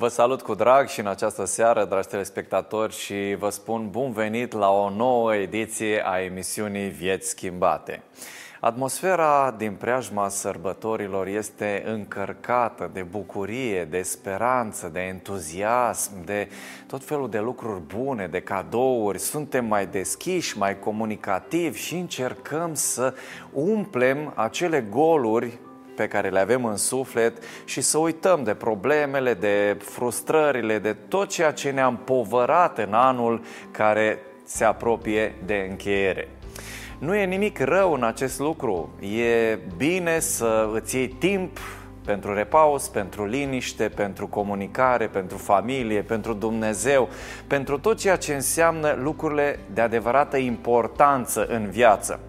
Vă salut cu drag și în această seară, dragi telespectatori, și vă spun bun venit la o nouă ediție a emisiunii Vieți Schimbate. Atmosfera din preajma sărbătorilor este încărcată de bucurie, de speranță, de entuziasm, de tot felul de lucruri bune, de cadouri. Suntem mai deschiși, mai comunicativi și încercăm să umplem acele goluri pe care le avem în suflet și să uităm de problemele, de frustrările, de tot ceea ce ne-am povărat în anul care se apropie de încheiere. Nu e nimic rău în acest lucru. E bine să îți iei timp pentru repaus, pentru liniște, pentru comunicare, pentru familie, pentru Dumnezeu, pentru tot ceea ce înseamnă lucrurile de adevărată importanță în viață.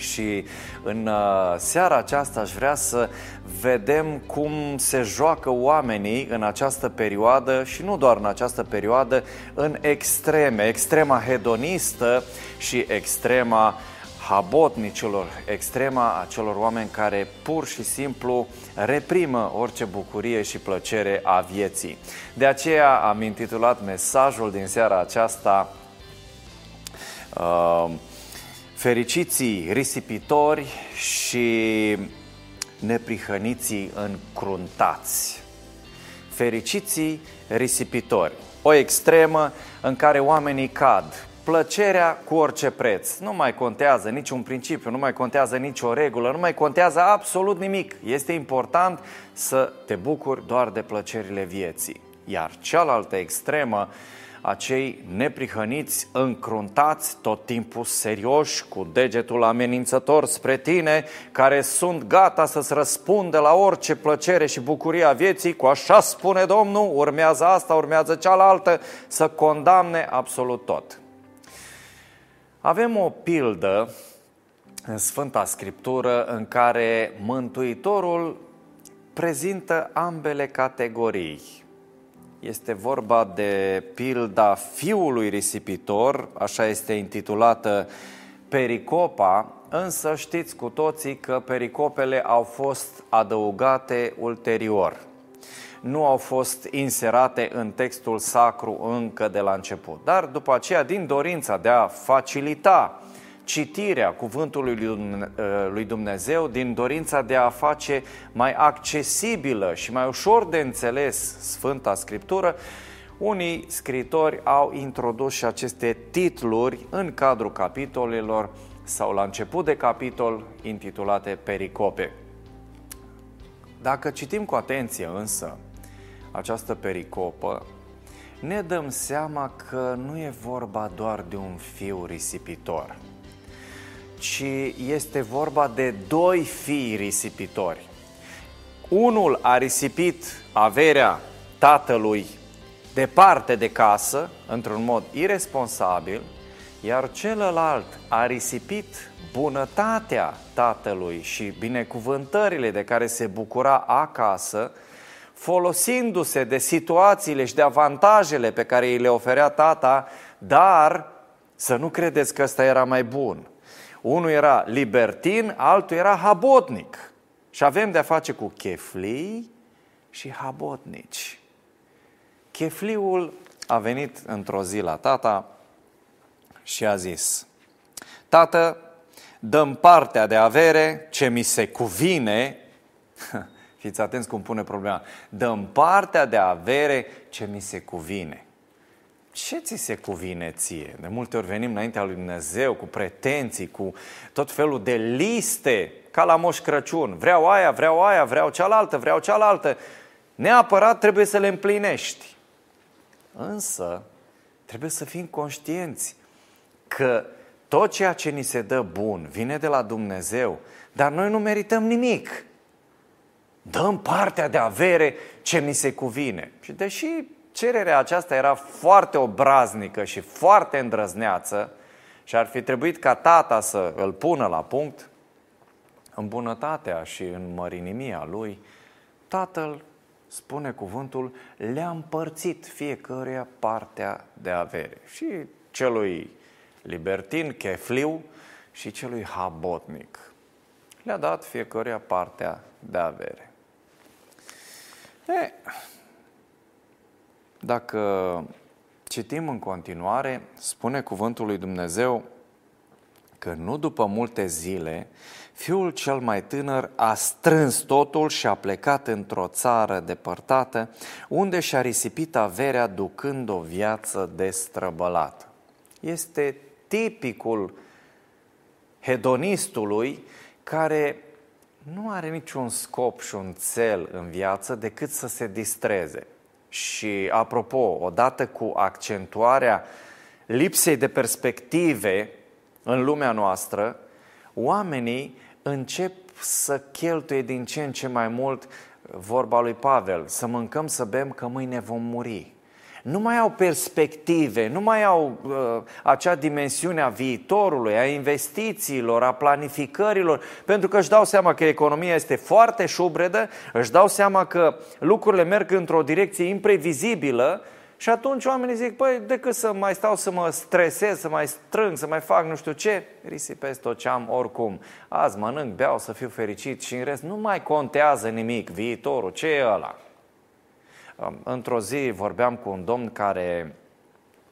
Și în uh, seara aceasta aș vrea să vedem cum se joacă oamenii în această perioadă și nu doar în această perioadă, în extreme, extrema hedonistă și extrema habotnicilor, extrema acelor oameni care pur și simplu reprimă orice bucurie și plăcere a vieții. De aceea am intitulat mesajul din seara aceasta uh, fericiții risipitori și neprihăniții încruntați. Fericiții risipitori. O extremă în care oamenii cad. Plăcerea cu orice preț. Nu mai contează niciun principiu, nu mai contează nicio regulă, nu mai contează absolut nimic. Este important să te bucuri doar de plăcerile vieții. Iar cealaltă extremă acei neprihăniți, încruntați, tot timpul serioși, cu degetul amenințător spre tine, care sunt gata să-ți răspundă la orice plăcere și bucurie a vieții, cu așa spune Domnul, urmează asta, urmează cealaltă, să condamne absolut tot. Avem o pildă în Sfânta Scriptură în care Mântuitorul prezintă ambele categorii este vorba de pilda fiului risipitor, așa este intitulată pericopa, însă știți cu toții că pericopele au fost adăugate ulterior. Nu au fost inserate în textul sacru încă de la început. Dar după aceea, din dorința de a facilita citirea cuvântului uh, lui Dumnezeu din dorința de a face mai accesibilă și mai ușor de înțeles Sfânta Scriptură, unii scritori au introdus și aceste titluri în cadrul capitolelor sau la început de capitol intitulate pericope. Dacă citim cu atenție însă această pericopă, ne dăm seama că nu e vorba doar de un fiu risipitor – ci este vorba de doi fii risipitori. Unul a risipit averea tatălui departe de casă, într-un mod irresponsabil, iar celălalt a risipit bunătatea tatălui și binecuvântările de care se bucura acasă, folosindu-se de situațiile și de avantajele pe care îi le oferea tata, dar să nu credeți că ăsta era mai bun. Unul era libertin, altul era habotnic. Și avem de-a face cu cheflii și habotnici. Chefliul a venit într-o zi la tata și a zis, Tată, dăm partea de avere ce mi se cuvine, fiți atenți cum pune problema, dăm partea de avere ce mi se cuvine ce ți se cuvine ție? De multe ori venim înaintea lui Dumnezeu cu pretenții, cu tot felul de liste, ca la Moș Crăciun. Vreau aia, vreau aia, vreau cealaltă, vreau cealaltă. Neapărat trebuie să le împlinești. Însă, trebuie să fim conștienți că tot ceea ce ni se dă bun vine de la Dumnezeu, dar noi nu merităm nimic. Dăm partea de avere ce mi se cuvine. Și deși cererea aceasta era foarte obraznică și foarte îndrăzneață și ar fi trebuit ca tata să îl pună la punct, în bunătatea și în mărinimia lui, tatăl, spune cuvântul, le-a împărțit fiecăruia partea de avere. Și celui libertin, chefliu, și celui habotnic. Le-a dat fiecăruia partea de avere. E, dacă citim în continuare, spune cuvântul lui Dumnezeu că nu după multe zile, fiul cel mai tânăr a strâns totul și a plecat într-o țară depărtată, unde și-a risipit averea ducând o viață destrăbălată. Este tipicul hedonistului care nu are niciun scop și un cel în viață decât să se distreze. Și apropo, odată cu accentuarea lipsei de perspective în lumea noastră, oamenii încep să cheltuie din ce în ce mai mult vorba lui Pavel, să mâncăm, să bem, că mâine vom muri nu mai au perspective, nu mai au uh, acea dimensiune a viitorului, a investițiilor, a planificărilor, pentru că își dau seama că economia este foarte șubredă, își dau seama că lucrurile merg într-o direcție imprevizibilă și atunci oamenii zic, păi, decât să mai stau să mă stresez, să mai strâng, să mai fac nu știu ce, risipez tot ce am oricum. Azi mănânc, beau, să fiu fericit și în rest nu mai contează nimic, viitorul, ce e ăla? Într-o zi vorbeam cu un domn care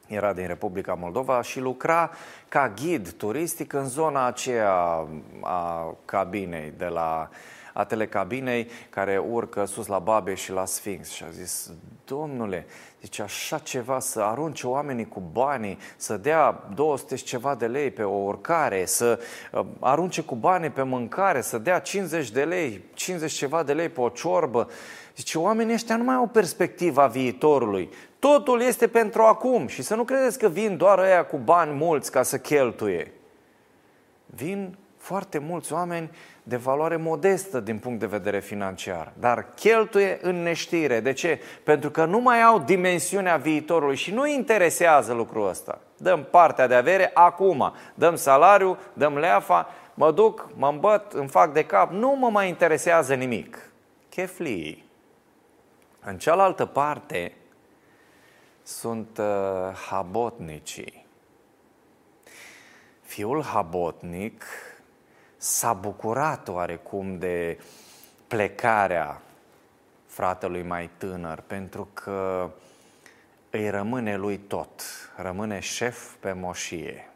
era din Republica Moldova și lucra ca ghid turistic în zona aceea a cabinei, de la a telecabinei care urcă sus la Babe și la Sfinx. Și a zis, domnule, zice, așa ceva, să arunce oamenii cu banii, să dea 200 și ceva de lei pe o urcare, să uh, arunce cu banii pe mâncare, să dea 50 de lei, 50 ceva de lei pe o ciorbă. Zice, oamenii ăștia nu mai au perspectiva viitorului. Totul este pentru acum și să nu credeți că vin doar ăia cu bani mulți ca să cheltuie. Vin foarte mulți oameni de valoare modestă din punct de vedere financiar, dar cheltuie în neștire. De ce? Pentru că nu mai au dimensiunea viitorului și nu interesează lucrul ăsta. Dăm partea de avere acum, dăm salariu, dăm leafa, mă duc, mă îmbăt, îmi fac de cap, nu mă mai interesează nimic. Cheflii. În cealaltă parte sunt uh, habotnicii. Fiul habotnic s-a bucurat oarecum de plecarea fratelui mai tânăr, pentru că îi rămâne lui tot, rămâne șef pe moșie.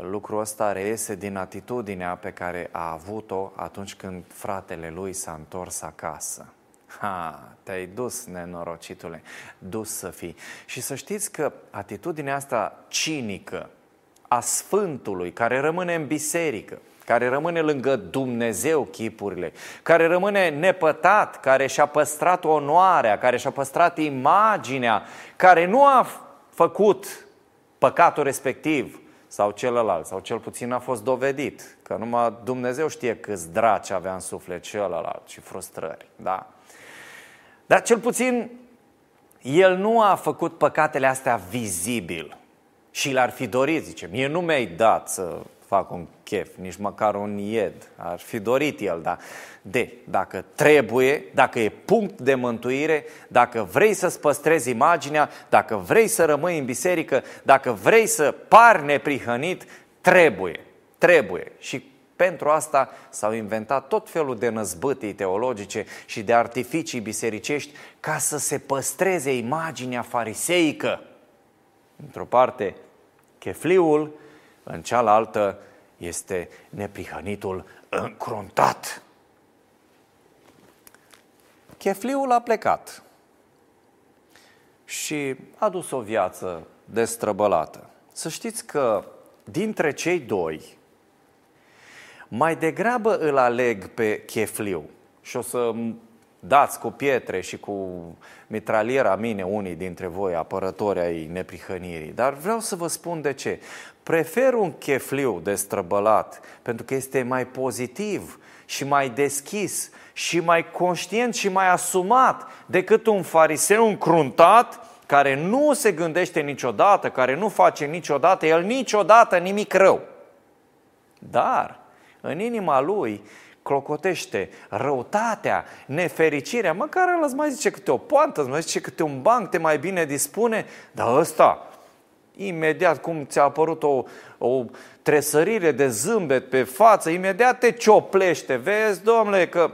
Lucrul ăsta reiese din atitudinea pe care a avut-o atunci când fratele lui s-a întors acasă. Ha, te-ai dus, nenorocitule, dus să fii. Și să știți că atitudinea asta cinică a Sfântului, care rămâne în biserică, care rămâne lângă Dumnezeu chipurile, care rămâne nepătat, care și-a păstrat onoarea, care și-a păstrat imaginea, care nu a făcut păcatul respectiv sau celălalt, sau cel puțin a fost dovedit, că numai Dumnezeu știe câți draci avea în suflet celălalt și frustrări, da? Dar cel puțin el nu a făcut păcatele astea vizibil. Și l-ar fi dorit, zice, mie nu mi-ai dat să fac un chef, nici măcar un ied, ar fi dorit el, dar de, dacă trebuie, dacă e punct de mântuire, dacă vrei să-ți păstrezi imaginea, dacă vrei să rămâi în biserică, dacă vrei să pari neprihănit, trebuie, trebuie. Și pentru asta s-au inventat tot felul de năzbâtii teologice și de artificii bisericești ca să se păstreze imaginea fariseică. Într-o parte, chefliul, în cealaltă este neprihănitul încruntat. Chefliul a plecat și a dus o viață destrăbălată. Să știți că dintre cei doi, mai degrabă îl aleg pe chefliu și o să dați cu pietre și cu mitraliera mine unii dintre voi, apărători ai neprihănirii. Dar vreau să vă spun de ce. Prefer un chefliu destrăbălat pentru că este mai pozitiv și mai deschis și mai conștient și mai asumat decât un fariseu încruntat care nu se gândește niciodată, care nu face niciodată, el niciodată nimic rău. Dar în inima lui clocotește răutatea, nefericirea, măcar el îți mai zice câte o poantă, îți mai zice câte un banc, te mai bine dispune, dar ăsta, imediat cum ți-a apărut o, o tresărire de zâmbet pe față, imediat te cioplește, vezi, domnule, că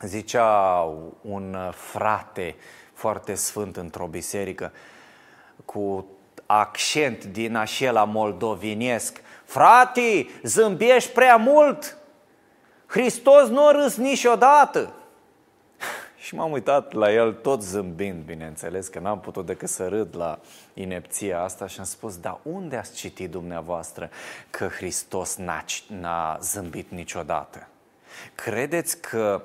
zicea un frate foarte sfânt într-o biserică, cu accent din acela moldovinesc. Frati, zâmbiești prea mult! Hristos nu a râs niciodată! Și m-am uitat la el tot zâmbind, bineînțeles, că n-am putut decât să râd la inepția asta și am spus, dar unde ați citit dumneavoastră că Hristos n-a, n-a zâmbit niciodată? Credeți că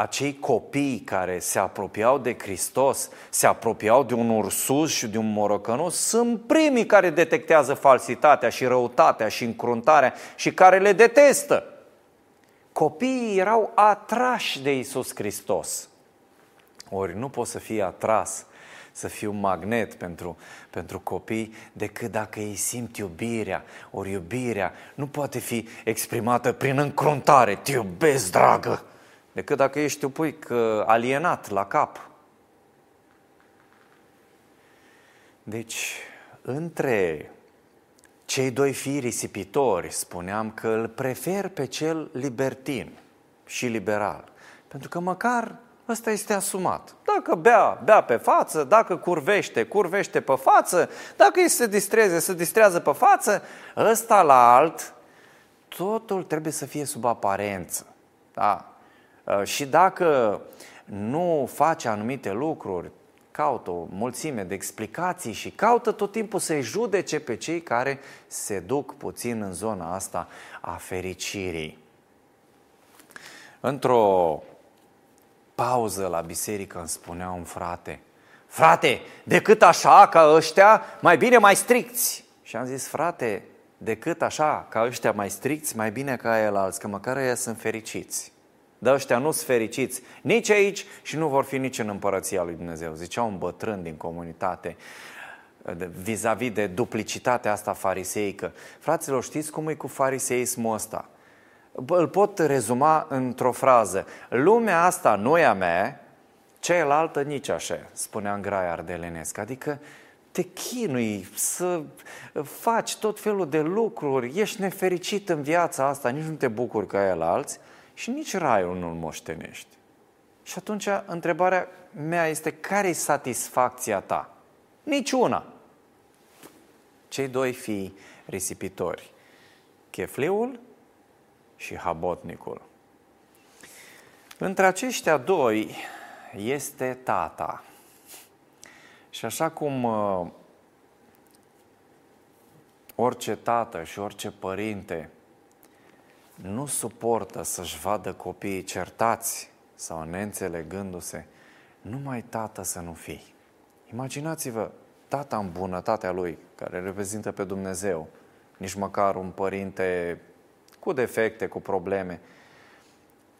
acei copii care se apropiau de Hristos, se apropiau de un ursus și de un morocănos, sunt primii care detectează falsitatea și răutatea și încruntarea și care le detestă. Copiii erau atrași de Isus Hristos. Ori nu poți să fii atras, să fii un magnet pentru, pentru copii, decât dacă ei simt iubirea. Ori iubirea nu poate fi exprimată prin încruntare. Te iubesc, dragă! Decât dacă ești un puic alienat la cap. Deci, între cei doi fii risipitori, spuneam că îl prefer pe cel libertin și liberal. Pentru că măcar ăsta este asumat. Dacă bea, bea pe față, dacă curvește, curvește pe față, dacă îi se distreze, se distrează pe față, ăsta la alt, totul trebuie să fie sub aparență. Da? Și dacă nu face anumite lucruri, caută o mulțime de explicații și caută tot timpul să-i judece pe cei care se duc puțin în zona asta a fericirii. Într-o pauză la biserică îmi spunea un frate, frate, decât așa ca ăștia, mai bine mai stricți. Și am zis, frate, decât așa ca ăștia mai stricți, mai bine ca el alți, că măcar ei sunt fericiți. Dar ăștia nu sunt fericiți nici aici și nu vor fi nici în împărăția lui Dumnezeu. Zicea un bătrân din comunitate vis-a-vis de duplicitatea asta fariseică. Fraților, știți cum e cu fariseismul ăsta? Îl pot rezuma într-o frază. Lumea asta nu e a mea, cealaltă nici așa, spunea în grai ardelenesc. Adică te chinui să faci tot felul de lucruri, ești nefericit în viața asta, nici nu te bucuri ca el alți, și nici raiul nu-l moștenești. Și atunci întrebarea mea este care e satisfacția ta? Niciuna. Cei doi fii risipitori, chefliul și habotnicul. Între aceștia doi este tata. Și așa cum uh, orice tată și orice părinte nu suportă să-și vadă copiii certați sau neînțelegându-se, numai tată să nu fii. Imaginați-vă tata în bunătatea lui, care reprezintă pe Dumnezeu, nici măcar un părinte cu defecte, cu probleme.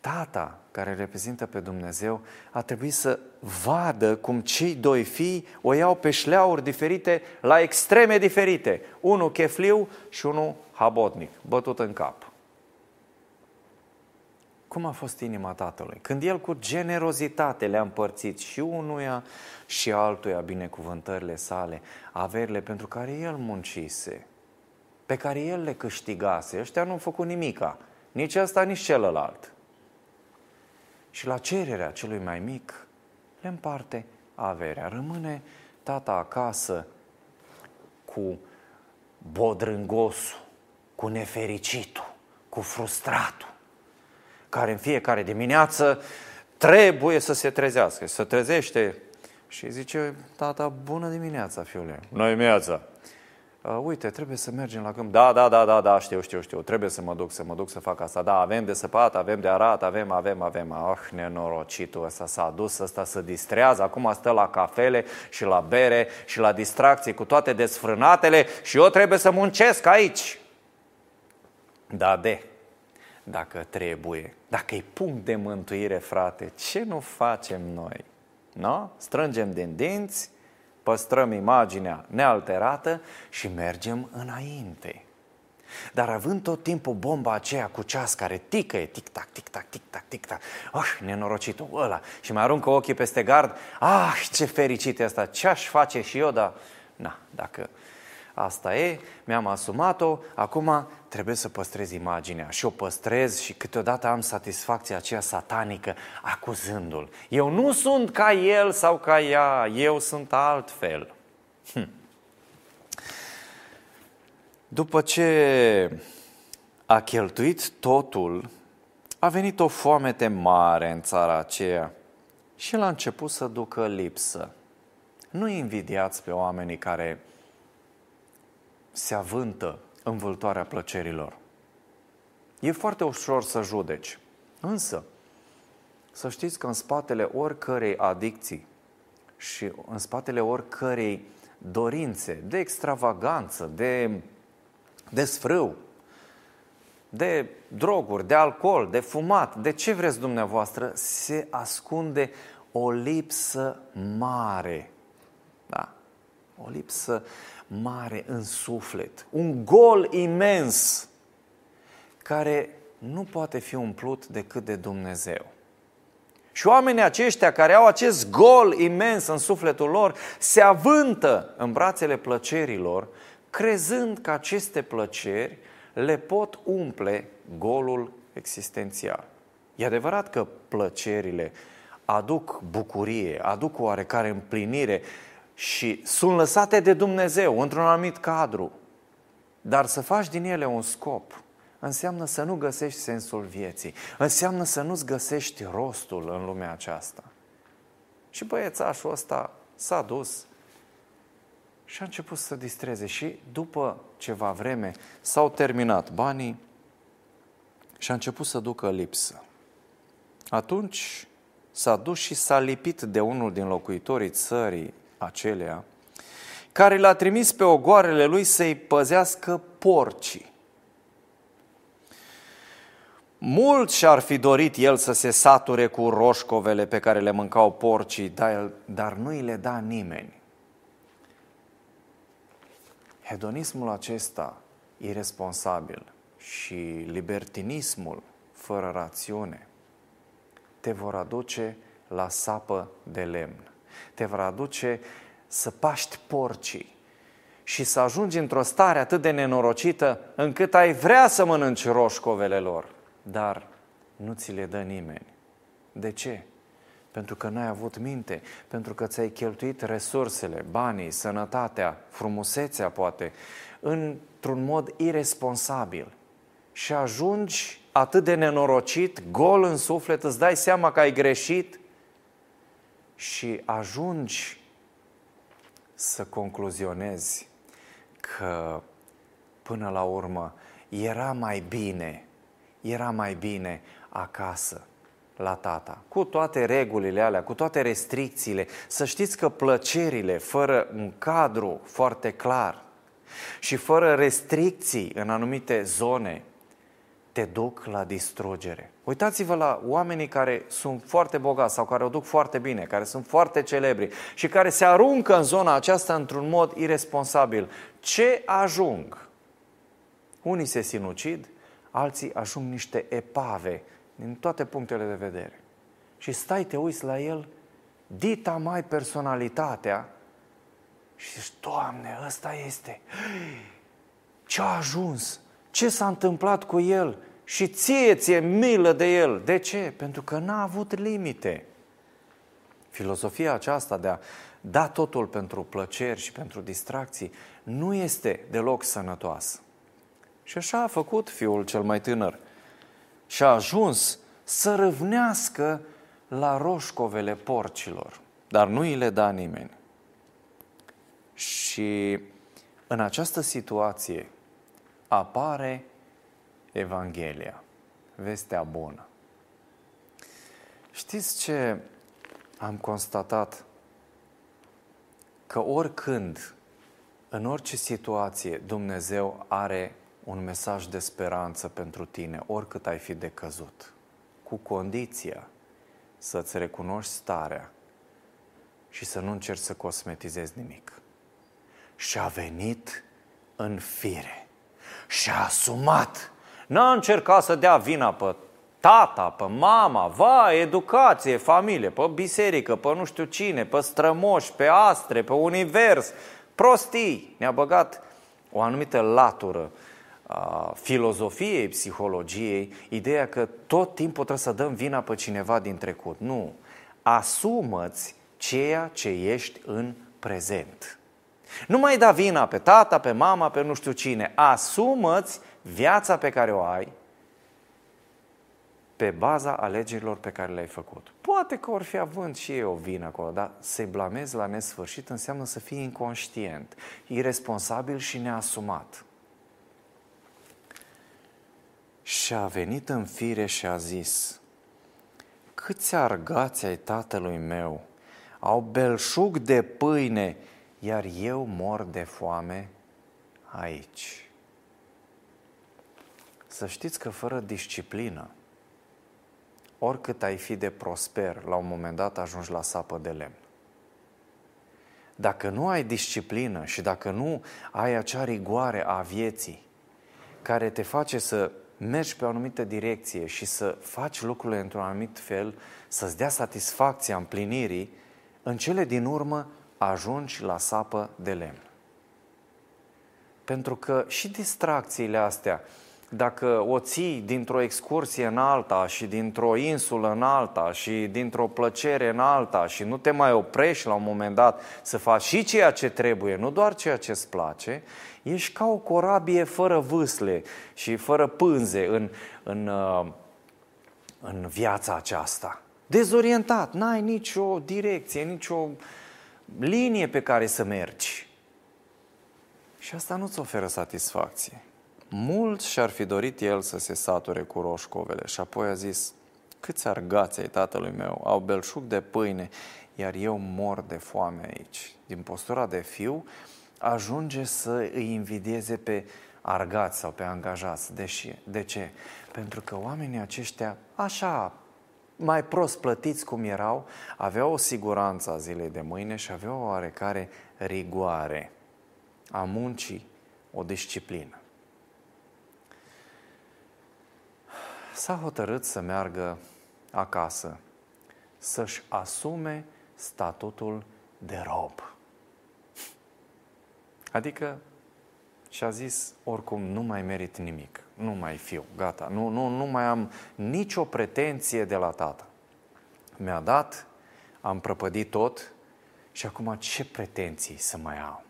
Tata, care reprezintă pe Dumnezeu, a trebuit să vadă cum cei doi fii o iau pe șleauri diferite, la extreme diferite. Unul chefliu și unul habotnic, bătut în cap. Cum a fost inima tatălui? Când el cu generozitate le-a împărțit și unuia și altuia binecuvântările sale, averile pentru care el muncise, pe care el le câștigase. Ăștia nu au făcut nimica, nici ăsta, nici celălalt. Și la cererea celui mai mic le împarte averea. Rămâne tata acasă cu bodrângosul, cu nefericitul, cu frustratul care în fiecare dimineață trebuie să se trezească, să trezește și zice, tata, bună dimineața, fiule. Bună dimineața. Uh, uite, trebuie să mergem la câmp. Da, da, da, da, da, știu, știu, știu. Trebuie să mă duc, să mă duc să fac asta. Da, avem de săpat, avem de arat, avem, avem, avem. Ah, nenorocitul ăsta s-a dus, ăsta să distrează. Acum stă la cafele și la bere și la distracții cu toate desfrânatele și eu trebuie să muncesc aici. Da, de dacă trebuie, dacă e punct de mântuire, frate, ce nu facem noi? No? Strângem din dinți, păstrăm imaginea nealterată și mergem înainte. Dar având tot timpul bomba aceea cu ceas care tică, tic-tac, tic-tac, tic-tac, tic-tac, oh, nenorocitul ăla, și mai aruncă ochii peste gard, ah, ce fericit e asta, ce aș face și eu, dar, na, dacă asta e, mi-am asumat-o, acum trebuie să păstrez imaginea și o păstrez și câteodată am satisfacția aceea satanică acuzându-l. Eu nu sunt ca el sau ca ea, eu sunt altfel. Hm. După ce a cheltuit totul, a venit o foamete mare în țara aceea și el a început să ducă lipsă. Nu invidiați pe oamenii care se avântă în vâltoarea plăcerilor. E foarte ușor să judeci, însă să știți că în spatele oricărei adicții și în spatele oricărei dorințe de extravaganță, de, de sfrâu, de droguri, de alcool, de fumat, de ce vreți dumneavoastră, se ascunde o lipsă mare. Da? O lipsă mare în suflet, un gol imens care nu poate fi umplut decât de Dumnezeu. Și oamenii aceștia care au acest gol imens în sufletul lor se avântă în brațele plăcerilor, crezând că aceste plăceri le pot umple golul existențial. E adevărat că plăcerile aduc bucurie, aduc oarecare împlinire și sunt lăsate de Dumnezeu într-un anumit cadru. Dar să faci din ele un scop înseamnă să nu găsești sensul vieții, înseamnă să nu-ți găsești rostul în lumea aceasta. Și băiețașul ăsta s-a dus și a început să distreze și după ceva vreme s-au terminat banii și a început să ducă lipsă. Atunci s-a dus și s-a lipit de unul din locuitorii țării acelea, care l-a trimis pe ogoarele lui să-i păzească porcii. Mult și-ar fi dorit el să se sature cu roșcovele pe care le mâncau porcii, dar, dar nu îi le da nimeni. Hedonismul acesta irresponsabil și libertinismul fără rațiune te vor aduce la sapă de lemn. Te vor aduce să paști porcii și să ajungi într-o stare atât de nenorocită încât ai vrea să mănânci roșcovele lor, dar nu ți le dă nimeni. De ce? Pentru că n-ai avut minte, pentru că ți-ai cheltuit resursele, banii, sănătatea, frumusețea poate, într-un mod irresponsabil. Și ajungi atât de nenorocit, gol în suflet, îți dai seama că ai greșit și ajungi să concluzionezi că până la urmă era mai bine, era mai bine acasă la tata, cu toate regulile alea, cu toate restricțiile, să știți că plăcerile fără un cadru foarte clar și fără restricții în anumite zone te duc la distrugere. Uitați-vă la oamenii care sunt foarte bogați sau care o duc foarte bine, care sunt foarte celebri și care se aruncă în zona aceasta într-un mod irresponsabil. Ce ajung? Unii se sinucid, alții ajung niște epave din toate punctele de vedere. Și stai, te uiți la el, dita mai personalitatea și zici, Doamne, ăsta este. Ce a ajuns? Ce s-a întâmplat cu el? Și ție ție milă de el. De ce? Pentru că n-a avut limite. Filosofia aceasta de a da totul pentru plăceri și pentru distracții nu este deloc sănătoasă. Și așa a făcut fiul cel mai tânăr și a ajuns să râvnească la roșcovele porcilor, dar nu îi le da nimeni. Și în această situație apare Evanghelia, vestea bună. Știți ce am constatat? Că oricând, în orice situație, Dumnezeu are un mesaj de speranță pentru tine, oricât ai fi decăzut, cu condiția să-ți recunoști starea și să nu încerci să cosmetizezi nimic. Și a venit în fire și a asumat. N-a încercat să dea vina pe tata, pe mama, va, educație, familie, pe biserică, pe nu știu cine, pe strămoși, pe astre, pe univers. Prostii. Ne-a băgat o anumită latură a filozofiei, psihologiei, ideea că tot timpul trebuie să dăm vina pe cineva din trecut. Nu. Asumă-ți ceea ce ești în prezent. Nu mai da vina pe tata, pe mama, pe nu știu cine. Asumă-ți viața pe care o ai pe baza alegerilor pe care le-ai făcut. Poate că or fi având și ei o vină acolo, dar să-i blamezi la nesfârșit înseamnă să fii inconștient, irresponsabil și neasumat. Și a venit în fire și a zis, câți argați ai tatălui meu au belșug de pâine, iar eu mor de foame aici. Să știți că fără disciplină, oricât ai fi de prosper, la un moment dat ajungi la sapă de lemn. Dacă nu ai disciplină și dacă nu ai acea rigoare a vieții care te face să mergi pe o anumită direcție și să faci lucrurile într-un anumit fel, să-ți dea satisfacția împlinirii, în cele din urmă ajungi la sapă de lemn. Pentru că și distracțiile astea, dacă o ții dintr-o excursie în alta și dintr-o insulă în alta și dintr-o plăcere în alta și nu te mai oprești la un moment dat să faci și ceea ce trebuie, nu doar ceea ce îți place, ești ca o corabie fără vâsle și fără pânze în, în, uh, în viața aceasta. Dezorientat, n-ai nicio direcție, nicio linie pe care să mergi. Și asta nu-ți oferă satisfacție. Mult și-ar fi dorit el să se sature cu roșcovele și apoi a zis, câți argați ai tatălui meu, au belșug de pâine, iar eu mor de foame aici. Din postura de fiu, ajunge să îi invidieze pe argați sau pe angajați. Deși, de ce? Pentru că oamenii aceștia, așa, mai prost plătiți cum erau, aveau o siguranță a zilei de mâine și aveau o oarecare rigoare a muncii, o disciplină. S-a hotărât să meargă acasă, să-și asume statutul de rob. Adică și-a zis, oricum nu mai merit nimic, nu mai fiu, gata, nu, nu, nu mai am nicio pretenție de la tată. Mi-a dat, am prăpădit tot și acum ce pretenții să mai am?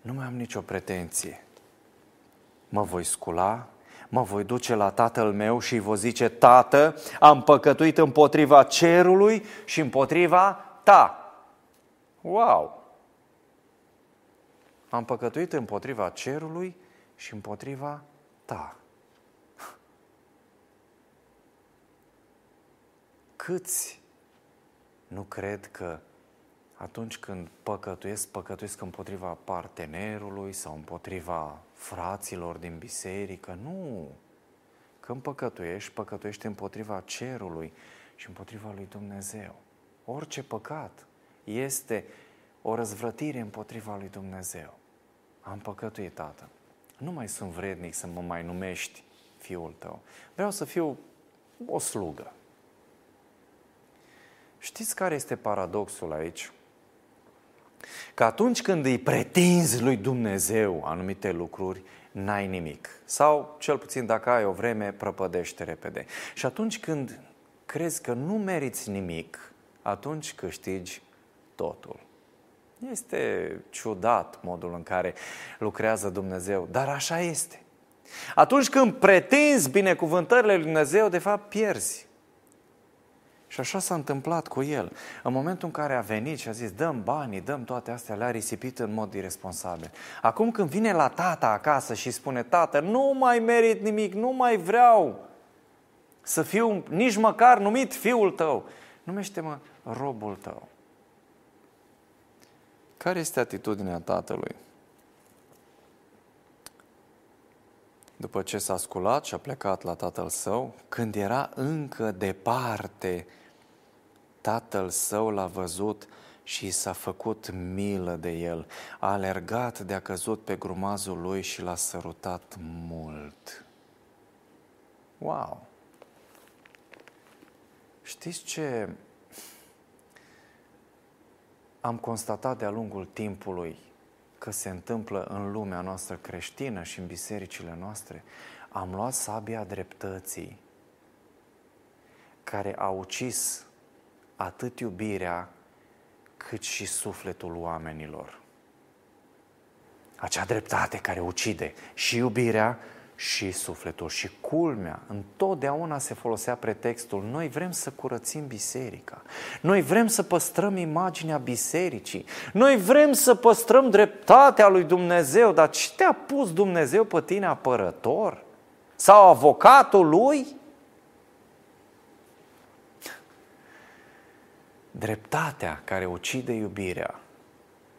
Nu mai am nicio pretenție. Mă voi scula, mă voi duce la tatăl meu și îi voi zice, Tată, am păcătuit împotriva cerului și împotriva ta. Wow! Am păcătuit împotriva cerului și împotriva ta. Câți nu cred că atunci când păcătuiesc, păcătuiesc împotriva partenerului sau împotriva fraților din biserică. Nu! Când păcătuiești, păcătuiești împotriva cerului și împotriva lui Dumnezeu. Orice păcat este o răzvrătire împotriva lui Dumnezeu. Am păcătuit, Tată. Nu mai sunt vrednic să mă mai numești fiul tău. Vreau să fiu o slugă. Știți care este paradoxul aici? Că atunci când îi pretinzi lui Dumnezeu anumite lucruri, n-ai nimic. Sau, cel puțin dacă ai o vreme, prăpădește repede. Și atunci când crezi că nu meriți nimic, atunci câștigi totul. Este ciudat modul în care lucrează Dumnezeu, dar așa este. Atunci când pretinzi binecuvântările lui Dumnezeu, de fapt pierzi. Și așa s-a întâmplat cu el. În momentul în care a venit și a zis, dăm banii, dăm toate astea, le-a risipit în mod irresponsabil. Acum când vine la tata acasă și spune, tată, nu mai merit nimic, nu mai vreau să fiu nici măcar numit fiul tău, numește-mă robul tău. Care este atitudinea tatălui? După ce s-a sculat și a plecat la tatăl său, când era încă departe, tatăl său l-a văzut și s-a făcut milă de el. A alergat de a căzut pe grumazul lui și l-a sărutat mult. Wow! Știți ce am constatat de-a lungul timpului? Că că se întâmplă în lumea noastră creștină și în bisericile noastre, am luat sabia dreptății care a ucis atât iubirea cât și sufletul oamenilor. Acea dreptate care ucide și iubirea și sufletul. Și culmea, întotdeauna se folosea pretextul, noi vrem să curățim biserica, noi vrem să păstrăm imaginea bisericii, noi vrem să păstrăm dreptatea lui Dumnezeu, dar ce te-a pus Dumnezeu pe tine apărător? Sau avocatul lui? Dreptatea care ucide iubirea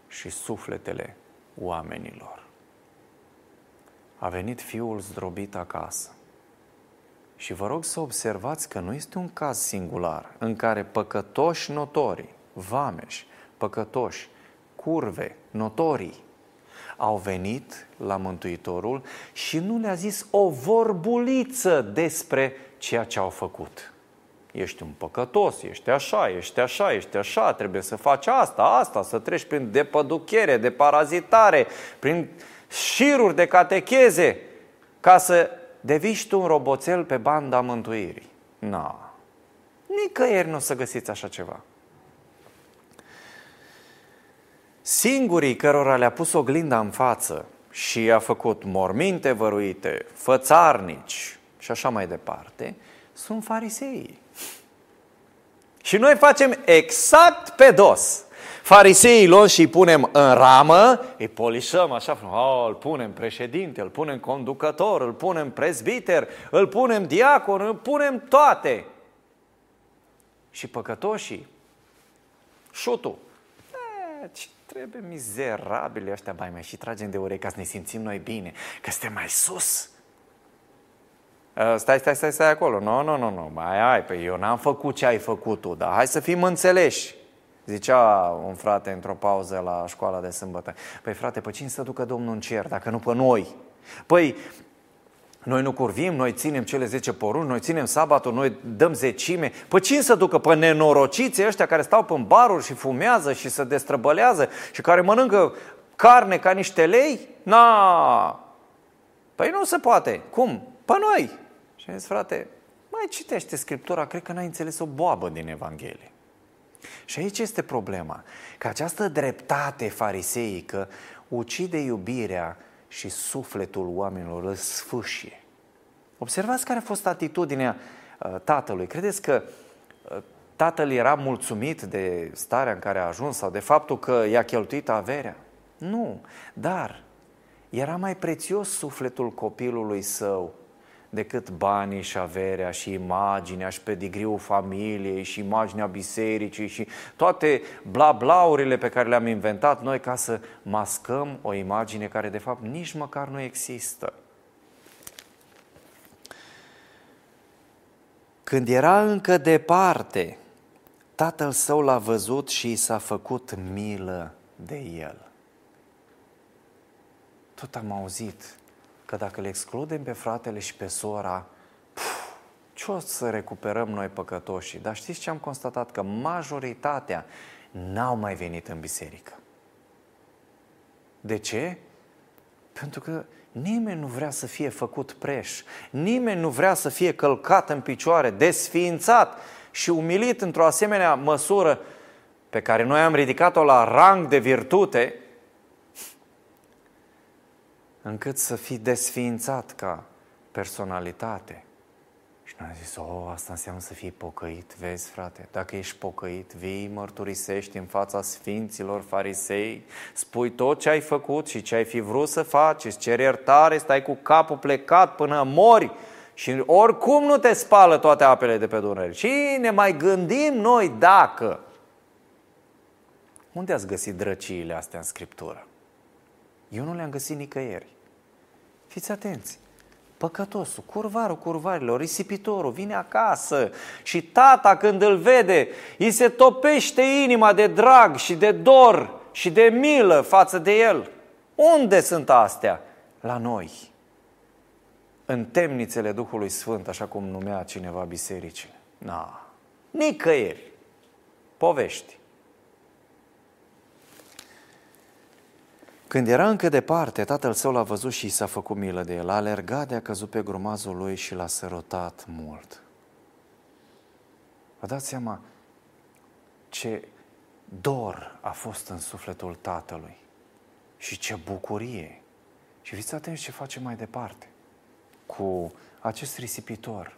și sufletele oamenilor a venit fiul zdrobit acasă. Și vă rog să observați că nu este un caz singular în care păcătoși notorii, vameși, păcătoși, curve, notorii, au venit la Mântuitorul și nu le-a zis o vorbuliță despre ceea ce au făcut. Ești un păcătos, ești așa, ești așa, ești așa, trebuie să faci asta, asta, să treci prin depăduchere, de parazitare, prin șiruri de catecheze ca să devii tu un roboțel pe banda mântuirii. Nu. No. Nicăieri nu o să găsiți așa ceva. Singurii cărora le-a pus oglinda în față și a făcut morminte văruite, fățarnici și așa mai departe, sunt fariseii. Și noi facem exact pe dos. Fariseii luăm și îi punem în ramă, îi polișăm așa, oh, îl punem președinte, îl punem conducător, îl punem prezbiter, îl punem diacon, îl punem toate. Și păcătoșii, șutul, e, ce trebuie mizerabili ăștia, bai mai și tragem de urechi ca să ne simțim noi bine, că suntem mai sus. Stai, stai, stai, stai acolo. Nu, nu, nu, nu. Mai ai, pe eu n-am făcut ce ai făcut tu, dar hai să fim înțeleși. Zicea un frate într-o pauză la școala de sâmbătă, păi frate, pe cine să ducă Domnul în cer, dacă nu pe noi? Păi, noi nu curvim, noi ținem cele 10 poruni, noi ținem sabatul, noi dăm zecime. Pe cine să ducă? Pe nenorociții ăștia care stau pe baruri și fumează și se destrăbălează și care mănâncă carne ca niște lei? Na! Păi nu se poate. Cum? Pe noi. Și am zis, frate, mai citește Scriptura, cred că n-ai înțeles o boabă din Evanghelie. Și aici este problema, că această dreptate fariseică ucide iubirea și sufletul oamenilor îl sfâșie. Observați care a fost atitudinea uh, tatălui. Credeți că uh, tatăl era mulțumit de starea în care a ajuns sau de faptul că i-a cheltuit averea? Nu, dar era mai prețios sufletul copilului său decât banii și averea și imaginea și pedigriul familiei și imaginea bisericii și toate blablaurile pe care le-am inventat noi ca să mascăm o imagine care de fapt nici măcar nu există. Când era încă departe, tatăl său l-a văzut și i s-a făcut milă de el. Tot am auzit că dacă le excludem pe fratele și pe sora, puf, ce o să recuperăm noi păcătoșii? Dar știți ce am constatat? Că majoritatea n-au mai venit în biserică. De ce? Pentru că nimeni nu vrea să fie făcut preș, nimeni nu vrea să fie călcat în picioare, desființat și umilit într-o asemenea măsură pe care noi am ridicat-o la rang de virtute, încât să fii desființat ca personalitate. Și noi am zis, oh, asta înseamnă să fii pocăit, vezi, frate, dacă ești pocăit, vii, mărturisești în fața sfinților farisei, spui tot ce ai făcut și ce ai fi vrut să faci, îți ceri iertare, stai cu capul plecat până mori și oricum nu te spală toate apele de pe Dunăre. Și ne mai gândim noi dacă. Unde ați găsit drăciile astea în Scriptură? Eu nu le-am găsit nicăieri. Fiți atenți! Păcătosul, curvarul curvarilor, risipitorul, vine acasă și tata când îl vede, îi se topește inima de drag și de dor și de milă față de el. Unde sunt astea? La noi. În temnițele Duhului Sfânt, așa cum numea cineva bisericile. Na, nicăieri. Povești. Când era încă departe, tatăl său l-a văzut și i s-a făcut milă de el. A alergat de a căzut pe grumazul lui și l-a sărutat mult. Vă dați seama ce dor a fost în sufletul tatălui și ce bucurie. Și fiți atenți ce face mai departe cu acest risipitor.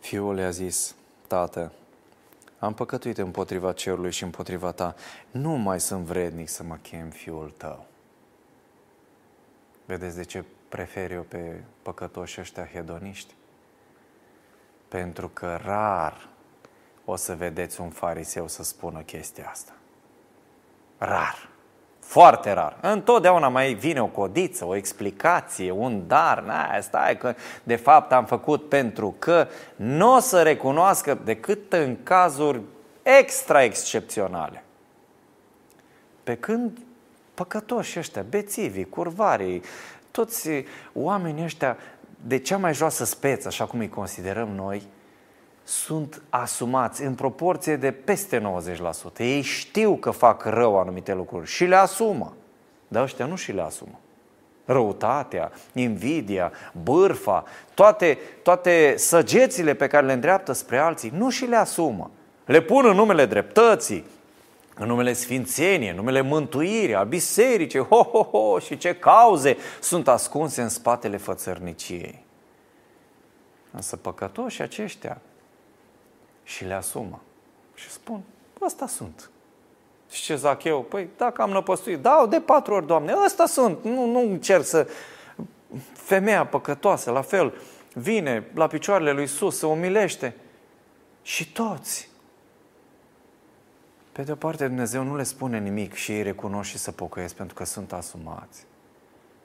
Fiul i-a zis, tată, am păcătuit împotriva cerului și împotriva ta. Nu mai sunt vrednic să mă chem fiul tău. Vedeți de ce prefer eu pe păcătoși ăștia hedoniști? Pentru că rar o să vedeți un fariseu să spună chestia asta. Rar. Foarte rar. Întotdeauna mai vine o codiță, o explicație, un dar. Na, stai că de fapt am făcut pentru că nu o să recunoască decât în cazuri extra excepționale. Pe când păcătoși ăștia, bețivii, curvarii, toți oamenii ăștia de cea mai joasă speță, așa cum îi considerăm noi, sunt asumați în proporție de peste 90%. Ei știu că fac rău anumite lucruri și le asumă. Dar ăștia nu și le asumă. Răutatea, invidia, bârfa, toate, toate săgețile pe care le îndreaptă spre alții, nu și le asumă. Le pun în numele dreptății, în numele sfințeniei, în numele mântuirii, a bisericii, ho, ho, ho, și ce cauze sunt ascunse în spatele fățărniciei. Însă păcătoși aceștia și le asumă. Și spun, ăsta sunt. Și ce Zacheu? Păi dacă am năpăstuit, dau de patru ori, Doamne, ăsta sunt. Nu, nu încerc să... Femeia păcătoasă, la fel, vine la picioarele lui Iisus, se umilește. Și toți. Pe de o parte, Dumnezeu nu le spune nimic și ei recunosc și să pocăiesc pentru că sunt asumați.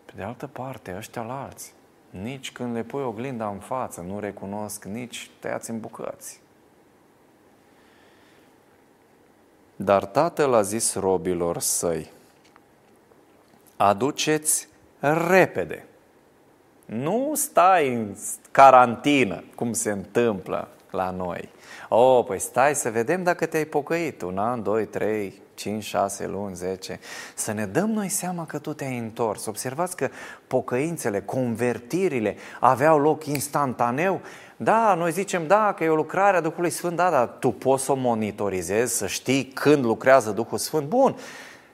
Pe de altă parte, ăștia la alții, nici când le pui oglinda în față, nu recunosc nici tăiați în bucăți. Dar tatăl a zis robilor săi, aduceți repede. Nu stai în carantină, cum se întâmplă la noi. O, oh, păi stai să vedem dacă te-ai pocăit. Un an, doi, trei, 5, 6 luni, 10, să ne dăm noi seama că tu te-ai întors. Observați că pocăințele, convertirile aveau loc instantaneu. Da, noi zicem, da, că e o lucrare a Duhului Sfânt, da, dar tu poți să o monitorizezi, să știi când lucrează Duhul Sfânt. Bun,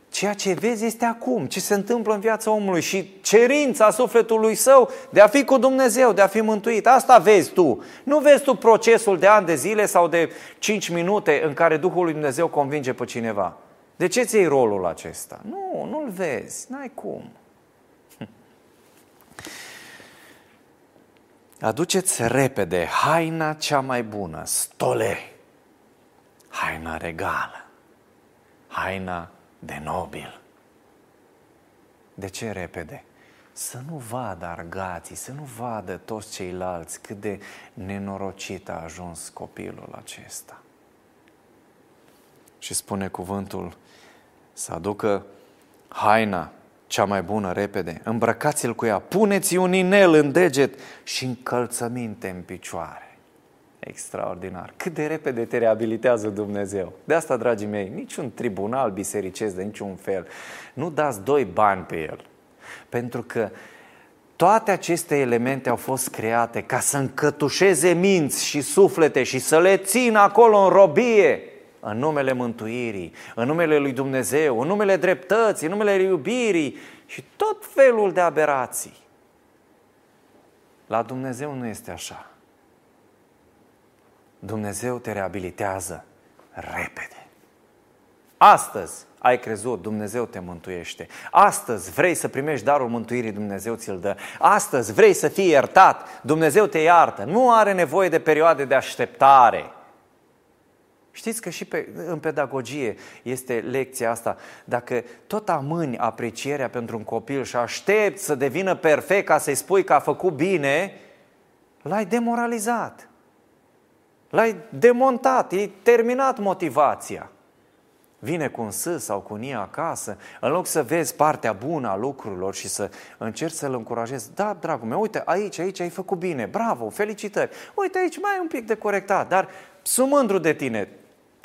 Ceea ce vezi este acum, ce se întâmplă în viața omului și cerința sufletului său de a fi cu Dumnezeu, de a fi mântuit. Asta vezi tu. Nu vezi tu procesul de ani de zile sau de 5 minute în care Duhul lui Dumnezeu convinge pe cineva. De ce ți iei rolul acesta? Nu, nu-l vezi, n-ai cum. Aduceți repede haina cea mai bună, stole, haina regală, haina de nobil. De ce repede? Să nu vadă argații, să nu vadă toți ceilalți cât de nenorocit a ajuns copilul acesta. Și spune cuvântul să aducă haina cea mai bună repede, îmbrăcați-l cu ea, puneți un inel în deget și încălțăminte în picioare. Extraordinar. Cât de repede te reabilitează Dumnezeu. De asta, dragii mei, niciun tribunal bisericesc de niciun fel. Nu dați doi bani pe el. Pentru că toate aceste elemente au fost create ca să încătușeze minți și suflete și să le țină acolo în robie în numele mântuirii, în numele lui Dumnezeu, în numele dreptății, în numele iubirii și tot felul de aberații. La Dumnezeu nu este așa. Dumnezeu te reabilitează repede. Astăzi ai crezut, Dumnezeu te mântuiește. Astăzi vrei să primești darul mântuirii, Dumnezeu ți-l dă. Astăzi vrei să fii iertat, Dumnezeu te iartă. Nu are nevoie de perioade de așteptare. Știți că și pe, în pedagogie este lecția asta. Dacă tot amâni aprecierea pentru un copil și aștepți să devină perfect ca să-i spui că a făcut bine, l-ai demoralizat. L-ai demontat, e terminat motivația. Vine cu un S sau cu un I acasă, în loc să vezi partea bună a lucrurilor și să încerci să-l încurajezi. Da, dragul meu, uite, aici, aici ai făcut bine, bravo, felicitări. Uite, aici mai e un pic de corectat, dar sunt mândru de tine,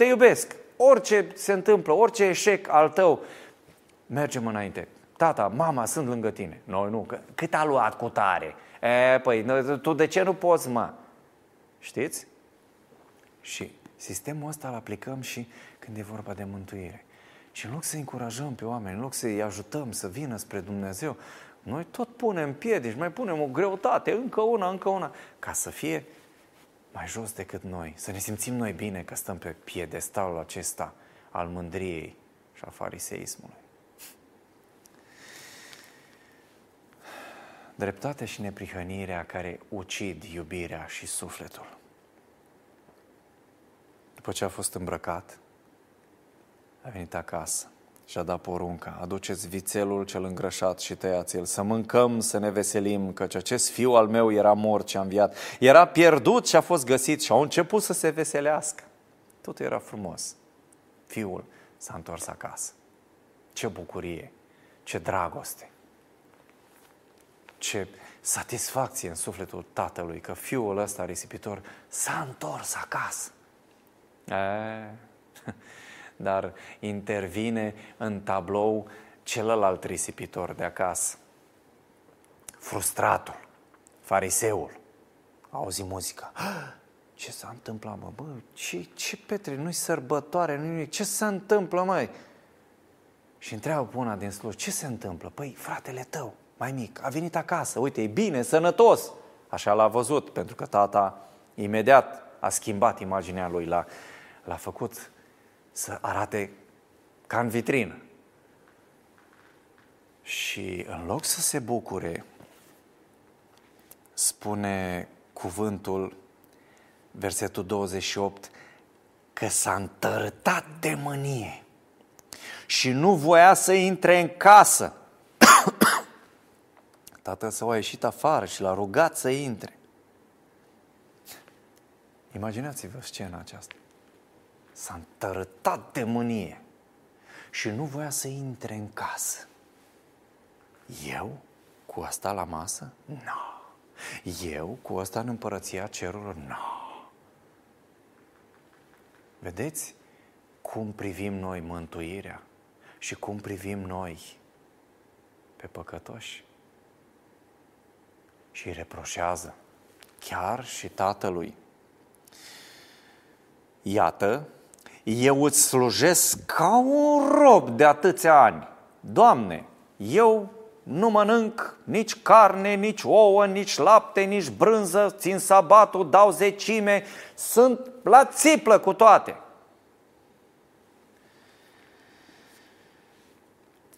te iubesc. Orice se întâmplă, orice eșec al tău, mergem înainte. Tata, mama, sunt lângă tine. Noi nu, că cât a luat cu tare? E, păi, tu de ce nu poți, mă? Știți? Și sistemul ăsta îl aplicăm și când e vorba de mântuire. Și în loc să încurajăm pe oameni, în loc să-i ajutăm să vină spre Dumnezeu, noi tot punem piedici, mai punem o greutate, încă una, încă una, ca să fie mai jos decât noi, să ne simțim noi bine că stăm pe piedestalul acesta al mândriei și a fariseismului. Dreptatea și neprihănirea care ucid iubirea și sufletul. După ce a fost îmbrăcat, a venit acasă și a dat porunca, aduceți vițelul cel îngrășat și tăiați-l, să mâncăm, să ne veselim, căci acest fiu al meu era mort și a înviat, era pierdut și a fost găsit și au început să se veselească. Totul era frumos. Fiul s-a întors acasă. Ce bucurie, ce dragoste, ce satisfacție în sufletul tatălui că fiul ăsta risipitor s-a întors acasă. E, dar intervine în tablou celălalt risipitor de acasă. Frustratul, fariseul, auzi muzica. Ce s-a întâmplat, mă? Bă, ce, ce petre? Nu-i sărbătoare, nu nimic. Ce se întâmplă, mai? Și întreabă pe una din sluj, ce se întâmplă? Păi, fratele tău, mai mic, a venit acasă, uite, e bine, sănătos. Așa l-a văzut, pentru că tata imediat a schimbat imaginea lui, l-a, l-a făcut să arate ca în vitrină. Și în loc să se bucure, spune cuvântul, versetul 28, că s-a întărătat de mânie și nu voia să intre în casă. Tatăl său a ieșit afară și l-a rugat să intre. Imaginați-vă scena aceasta s-a întărătat de mânie și nu voia să intre în casă. Eu cu asta la masă? Nu. No. Eu cu asta în împărăția cerurilor? Nu. No. Vedeți cum privim noi mântuirea și cum privim noi pe păcătoși? Și îi reproșează chiar și tatălui. Iată eu îți slujesc ca un rob de atâția ani. Doamne, eu nu mănânc nici carne, nici ouă, nici lapte, nici brânză, țin sabatul, dau zecime, sunt la țiplă cu toate.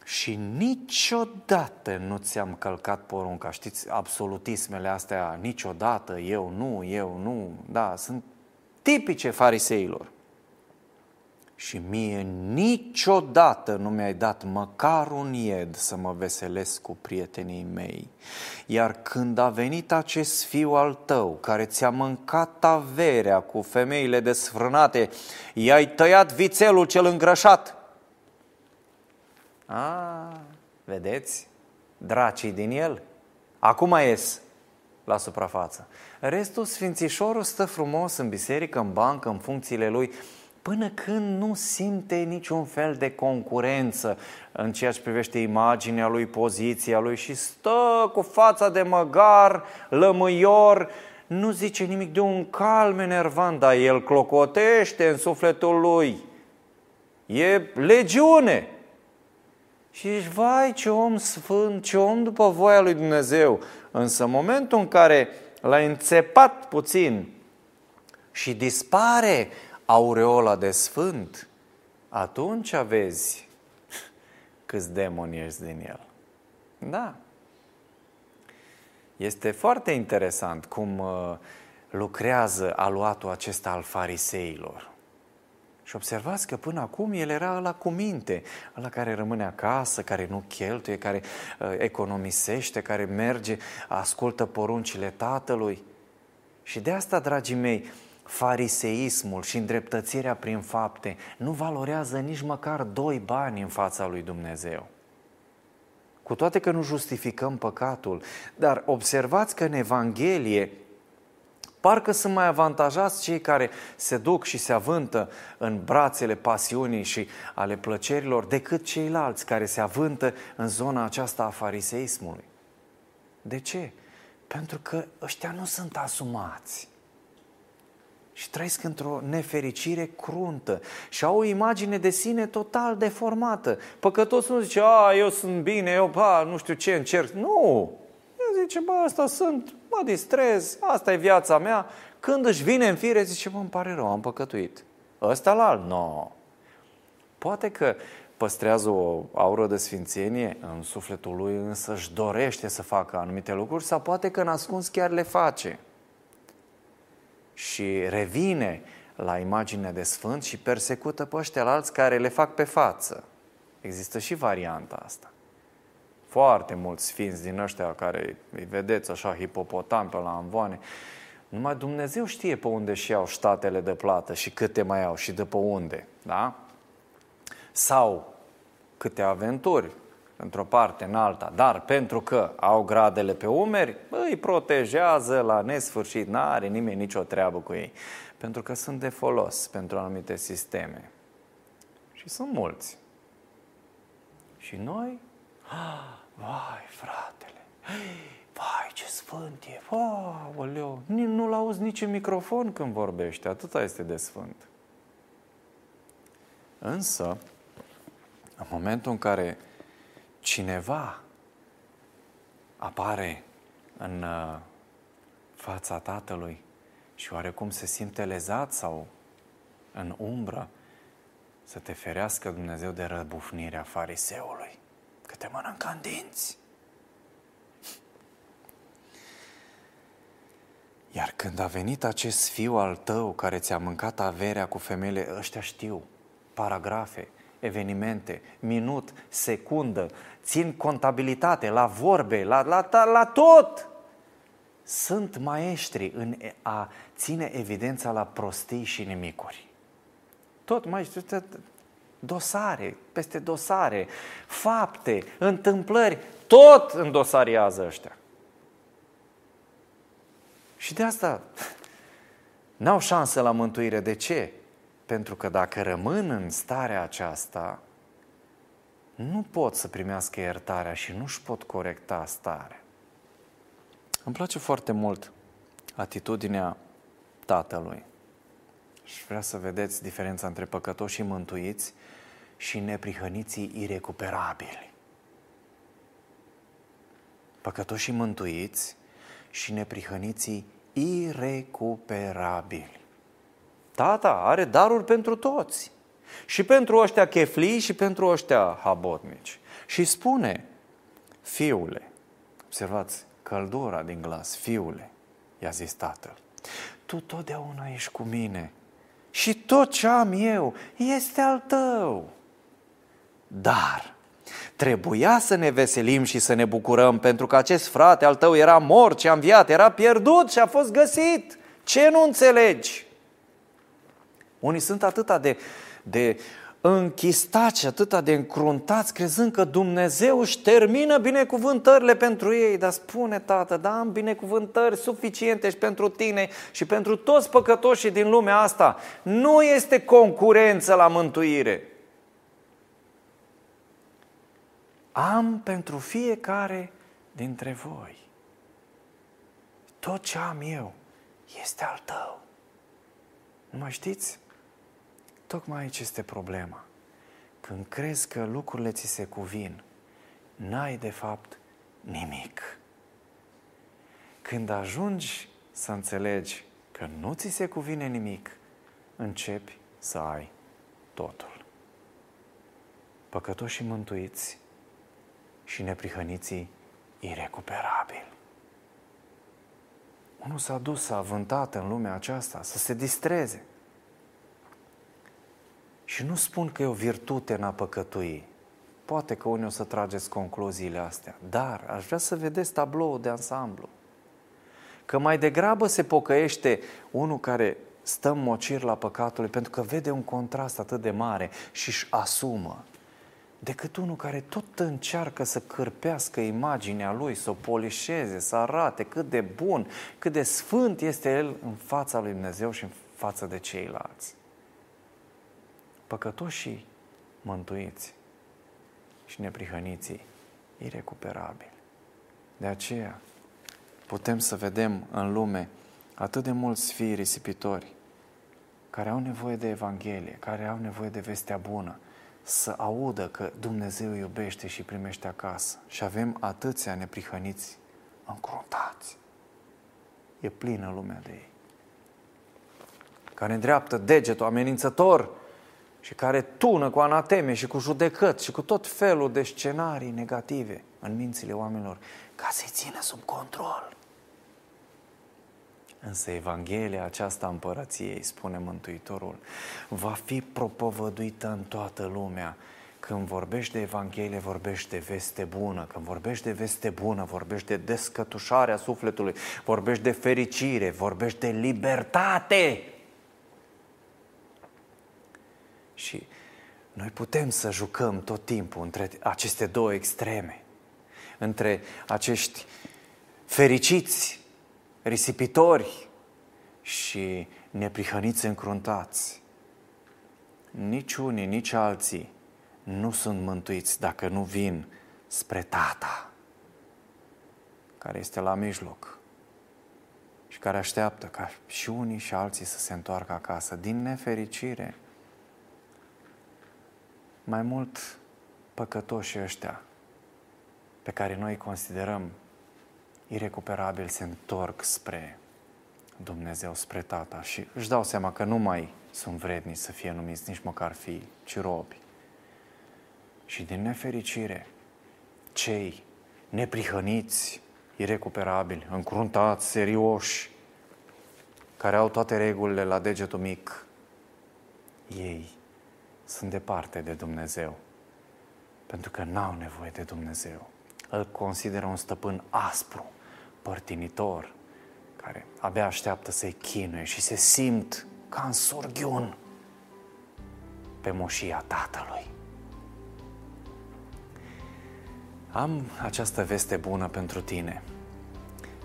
Și niciodată nu ți-am călcat porunca. Știți, absolutismele astea, niciodată, eu nu, eu nu, da, sunt tipice fariseilor și mie niciodată nu mi-ai dat măcar un ied să mă veselesc cu prietenii mei. Iar când a venit acest fiu al tău, care ți-a mâncat averea cu femeile desfrânate, i-ai tăiat vițelul cel îngrășat. A, vedeți? Dracii din el. Acum ies la suprafață. Restul sfințișorul stă frumos în biserică, în bancă, în funcțiile lui, până când nu simte niciun fel de concurență în ceea ce privește imaginea lui, poziția lui și stă cu fața de măgar, lămâior, nu zice nimic de un calm enervant, dar el clocotește în sufletul lui. E legiune. Și zici, vai, ce om sfânt, ce om după voia lui Dumnezeu. Însă în momentul în care l-a înțepat puțin și dispare aureola de sfânt, atunci vezi câți demoni ești din el. Da. Este foarte interesant cum uh, lucrează aluatul acesta al fariseilor. Și observați că până acum el era la cu minte, ăla care rămâne acasă, care nu cheltuie, care uh, economisește, care merge, ascultă poruncile tatălui. Și de asta, dragii mei, fariseismul și îndreptățirea prin fapte nu valorează nici măcar doi bani în fața lui Dumnezeu. Cu toate că nu justificăm păcatul, dar observați că în Evanghelie Parcă sunt mai avantajați cei care se duc și se avântă în brațele pasiunii și ale plăcerilor decât ceilalți care se avântă în zona aceasta a fariseismului. De ce? Pentru că ăștia nu sunt asumați și trăiesc într-o nefericire cruntă și au o imagine de sine total deformată. Păcătosul nu zice, a, eu sunt bine, eu, ba, nu știu ce încerc. Nu! El zice, bă, asta sunt, mă distrez, asta e viața mea. Când își vine în fire, zice, bă, îmi pare rău, am păcătuit. Ăsta la alt, nu. No. Poate că păstrează o aură de sfințenie în sufletul lui, însă își dorește să facă anumite lucruri sau poate că în ascuns chiar le face și revine la imagine de sfânt și persecută pe ăștia alți care le fac pe față. Există și varianta asta. Foarte mulți sfinți din ăștia care îi vedeți așa hipopotam pe la amvoane, numai Dumnezeu știe pe unde și iau statele de plată și câte mai au și de pe unde. Da? Sau câte aventuri într-o parte, în alta, dar pentru că au gradele pe umeri, îi protejează la nesfârșit, n-are nimeni nicio treabă cu ei, pentru că sunt de folos pentru anumite sisteme. Și sunt mulți. Și noi, ah, vai, fratele, vai, ce sfânt e, aoleu, nu-l auzi nici în microfon când vorbește, atâta este de sfânt. Însă, în momentul în care cineva apare în uh, fața Tatălui și oarecum se simte lezat sau în umbră, să te ferească Dumnezeu de răbufnirea fariseului, că te mănâncă în dinți. Iar când a venit acest fiu al tău care ți-a mâncat averea cu femeile, ăștia știu, paragrafe, evenimente, minut, secundă, țin contabilitate la vorbe, la, la, la, la tot. Sunt maestri în a ține evidența la prostii și nimicuri. Tot mai dosare, peste dosare, fapte, întâmplări, tot îndosariază ăștia. Și de asta n-au șansă la mântuire. De ce? Pentru că dacă rămân în starea aceasta, nu pot să primească iertarea și nu-și pot corecta starea. Îmi place foarte mult atitudinea tatălui. Și vreau să vedeți diferența între păcătoși și mântuiți și neprihăniții irecuperabili. Păcătoși și mântuiți și neprihăniții irecuperabili. Tata are daruri pentru toți. Și pentru ăștia cheflii și pentru ăștia habotnici. Și spune, fiule, observați căldura din glas, fiule, i-a zis tatăl, tu totdeauna ești cu mine și tot ce am eu este al tău. Dar trebuia să ne veselim și să ne bucurăm pentru că acest frate al tău era mort și a înviat, era pierdut și a fost găsit. Ce nu înțelegi? Unii sunt atâta de, de închistați, atâta de încruntați, crezând că Dumnezeu își termină binecuvântările pentru ei. Dar spune, Tată, da, am binecuvântări suficiente și pentru tine și pentru toți păcătoșii din lumea asta. Nu este concurență la mântuire. Am pentru fiecare dintre voi. Tot ce am eu este al tău. Nu mai știți? Tocmai aici este problema. Când crezi că lucrurile ți se cuvin, n-ai de fapt nimic. Când ajungi să înțelegi că nu ți se cuvine nimic, începi să ai totul. Păcătoși și mântuiți și neprihăniții irecuperabili. Unul s-a dus, s-a avântat în lumea aceasta, să se distreze, și nu spun că e o virtute în a păcătui. Poate că unii o să trageți concluziile astea, dar aș vrea să vedeți tabloul de ansamblu. Că mai degrabă se pocăiește unul care stă în mocir la păcatul pentru că vede un contrast atât de mare și își asumă. decât unul care tot încearcă să cârpească imaginea lui, să o polișeze, să arate cât de bun, cât de sfânt este el în fața lui Dumnezeu și în față de ceilalți. Păcătoșii mântuiți și neprihăniții irecuperabili. De aceea putem să vedem în lume atât de mulți fii risipitori care au nevoie de Evanghelie, care au nevoie de vestea bună, să audă că Dumnezeu iubește și primește acasă. Și avem atâția neprihăniți încruntați. E plină lumea de ei. Care îndreaptă degetul amenințător și care tună cu anateme și cu judecăți și cu tot felul de scenarii negative în mințile oamenilor ca să-i țină sub control. Însă Evanghelia aceasta împărăției, spune Mântuitorul, va fi propovăduită în toată lumea. Când vorbești de Evanghelie, vorbești de veste bună. Când vorbești de veste bună, vorbești de descătușarea sufletului, vorbești de fericire, vorbești de libertate. Și noi putem să jucăm tot timpul între aceste două extreme, între acești fericiți risipitori și neprihăniți încruntați. Nici unii, nici alții nu sunt mântuiți dacă nu vin spre Tata, care este la mijloc și care așteaptă ca și unii și alții să se întoarcă acasă. Din nefericire, mai mult păcătoși ăștia pe care noi îi considerăm irecuperabil se întorc spre Dumnezeu, spre Tata și își dau seama că nu mai sunt vrednici să fie numiți nici măcar fii, ci robi. Și din nefericire, cei neprihăniți, irecuperabili, încruntați, serioși, care au toate regulile la degetul mic, ei sunt departe de Dumnezeu, pentru că n-au nevoie de Dumnezeu. Îl consideră un stăpân aspru, părtinitor, care abia așteaptă să-i chinuie și se simt ca în surghiun pe moșia Tatălui. Am această veste bună pentru tine,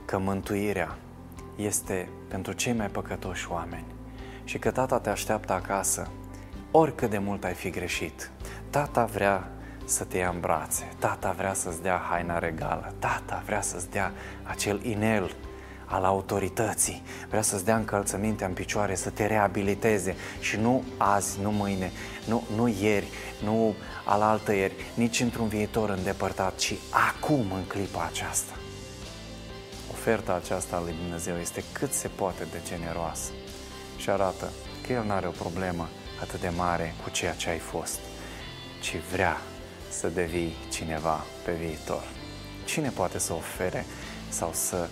că mântuirea este pentru cei mai păcătoși oameni și că Tata te așteaptă acasă, oricât de mult ai fi greșit. Tata vrea să te ia în brațe. Tata vrea să-ți dea haina regală. Tata vrea să-ți dea acel inel al autorității. Vrea să-ți dea încălțămintea în picioare, să te reabiliteze și nu azi, nu mâine, nu, nu ieri, nu alaltă ieri, nici într-un viitor îndepărtat, ci acum, în clipa aceasta. Oferta aceasta a lui Dumnezeu este cât se poate de generoasă și arată că El nu are o problemă atât de mare cu ceea ce ai fost, ci vrea să devii cineva pe viitor. Cine poate să ofere sau să,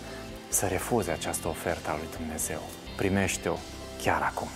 să refuze această ofertă a lui Dumnezeu? Primește-o chiar acum.